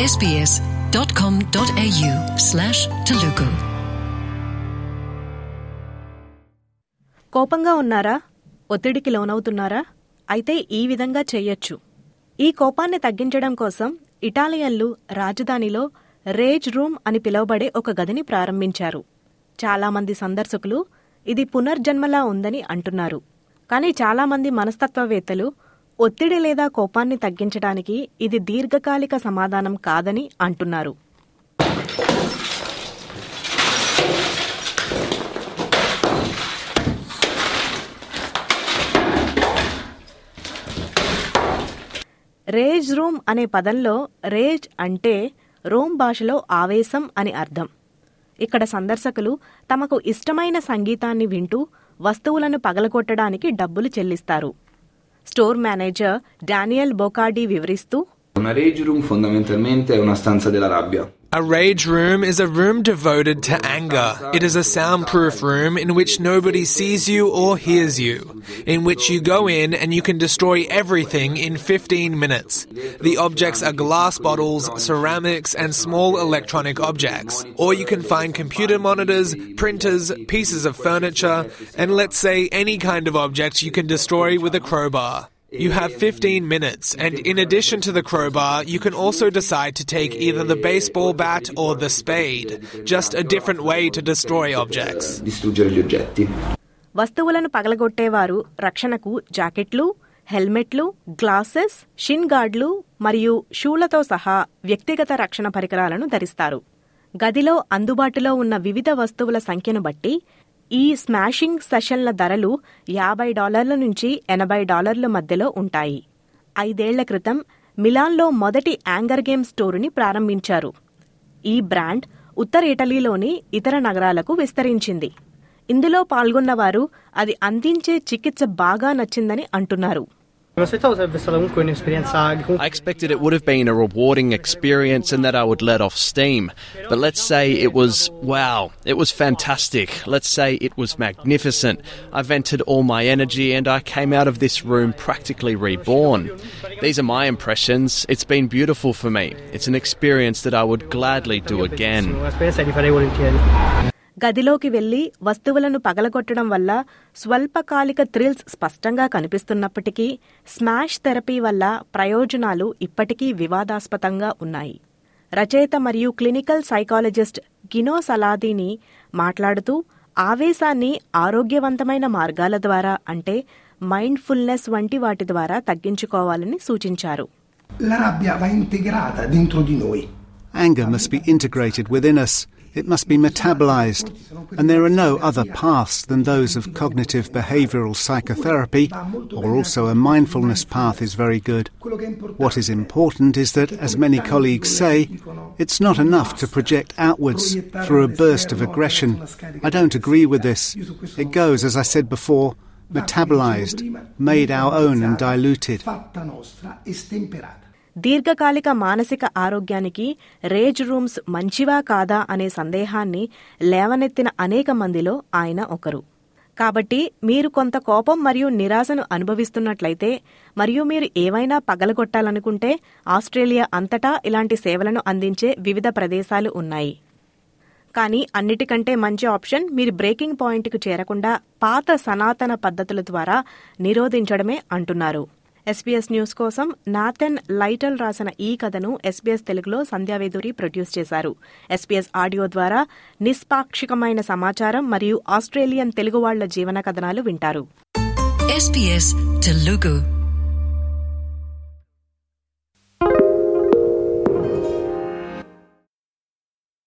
sbs.com.au slash Telugu. కోపంగా ఉన్నారా? ఒత్తిడికి లోనవుతున్నారా? అయితే ఈ విధంగా చేయొచ్చు. ఈ కోపాన్ని తగ్గించడం కోసం ఇటాలియన్లు రాజధానిలో రేజ్ రూమ్ అని పిలువబడే ఒక గదిని ప్రారంభించారు. చాలామంది సందర్శకులు ఇది పునర్జన్మలా ఉందని అంటున్నారు. కానీ చాలామంది మనస్తత్వవేత్తలు ఒత్తిడి లేదా కోపాన్ని తగ్గించడానికి ఇది దీర్ఘకాలిక సమాధానం కాదని అంటున్నారు. రేజ్ రూమ్ అనే పదంలో రేజ్ అంటే రోమ్ భాషలో ఆవేశం అని అర్థం. ఇక్కడ సందర్శకులు తమకు ఇష్టమైన సంగీతాన్ని వింటూ వస్తువులను పగలగొట్టడానికి డబ్బులు చెల్లిస్తారు. Store manager Daniel Bocardi vivristù. Una rage room fondamentalmente è una stanza della rabbia. A rage room is a room devoted to anger. It is a soundproof room in which nobody sees you or hears you, in which you go in and you can destroy everything in 15 minutes. The objects are glass bottles, ceramics, and small electronic objects. Or you can find computer monitors, printers, pieces of furniture, and let's say any kind of object you can destroy with a crowbar. You have 15 minutes, and in addition to the crowbar, you can also decide to take either the baseball bat or the spade, just a different way to destroy objects. Distruggere gli oggetti. వస్తువులను పగలగొట్టేవారు రక్షణకు జాకెట్లు హెల్మెట్లు glasses Shin గార్డ్లు మరియు షూలతో సహా వ్యక్తిగత రక్షణ పరికరాలను ధరిస్తారు గదిలో అందుబాటులో ఉన్న వివిధ వస్తువుల సంఖ్యను బట్టి ఈ స్మాషింగ్ సెషన్ల ధరలు యాభై డాలర్ల నుంచి ఎనభై డాలర్ల మధ్యలో ఉంటాయి. ఐదేళ్ళ క్రితం మిలాన్లో మొదటి యాంగర్ గేమ్ స్టోరుని ప్రారంభించారు. ఈ బ్రాండ్ ఉత్తర ఇటలీలోని ఇతర నగరాలకు విస్తరించింది. ఇందులో పాల్గొన్నవారు అది అందించే చికిత్స బాగా నచ్చిందని అంటున్నారు. Mi aspettavo sarebbe stata comunque un'esperienza che comunque I expected it would have been a rewarding experience and that I would let off steam. But let's say it was wow, it was fantastic. Let's say it was magnificent. I vented all my energy and I came out of this room practically reborn. These are my impressions. It's been beautiful for me. It's an experience that I would gladly do again. గదిలోకి వెళ్ళి వస్తువులను పగలగొట్టడం వల్ల స్వల్పకాలిక thrills స్పష్టంగా కనిపిస్తున్నప్పటికీ smash therapy వల్ల ప్రయోజనాలు ఇప్పటికీ వివాదాస్పదంగా ఉన్నాయి రచయిత మరియు క్లినికల్ సైకాలజిస్ట్ గినో సలాదీని మాట్లాడుతూ ఆవేశాన్ని ఆరోగ్యవంతమైన మార్గాల ద్వారా అంటే మైండ్ఫుల్నెస్ వంటి వాటి ద్వారా తగ్గించుకోవాలని సూచించారు La rabbia va integrata dentro di noi. Anger must be integrated within us. It must be metabolized. And there are no other paths than those of cognitive behavioral psychotherapy, or also a mindfulness path is very good. What is important is that, as many colleagues say, it's not enough to project outwards through a burst of aggression. I don't agree with this. It goes, as I said before, metabolized, made our own and diluted. దీర్ఘకాలిక మానసిక ఆరోగ్యానికి raise rooms మంచివా కాదా అనే సందేహాన్ని లేవనెత్తిన అనేక మందిలో ఆయన ఒకరు. కాబట్టి మీరు కొంత కోపం మరియు నిరాశను అనుభవిస్తున్నట్లయితే మరియు మీరు ఏవైనా పగలగొట్టాలనుకుంటే ఆస్ట్రేలియా అంతటా ఇలాంటి సేవలను అందించే వివిధ ప్రదేశాలు ఉన్నాయి. కానీ అన్నిటికంటే మంచి ఆప్షన్ మీరు బ్రేకింగ్ పాయింట్కు చేరకుండా పాత సనాతన పద్ధతుల ద్వారా నిరోధించడమే అంటున్నారు. ఎస్బీఎస్ న్యూస్ కోసం నాథెన్ లైటల్ రాసిన ఈ కథను ఎస్బీఎస్ తెలుగులో సంధ్యావేదూరి ప్రొడ్యూస్ చేశారు. ఎస్బీఎస్ ఆడియో ద్వారా నిష్పాక్షికమైన సమాచారం మరియు ఆస్ట్రేలియన్ తెలుగు వాళ్ళ జీవన కథనాలు వింటారు. SBS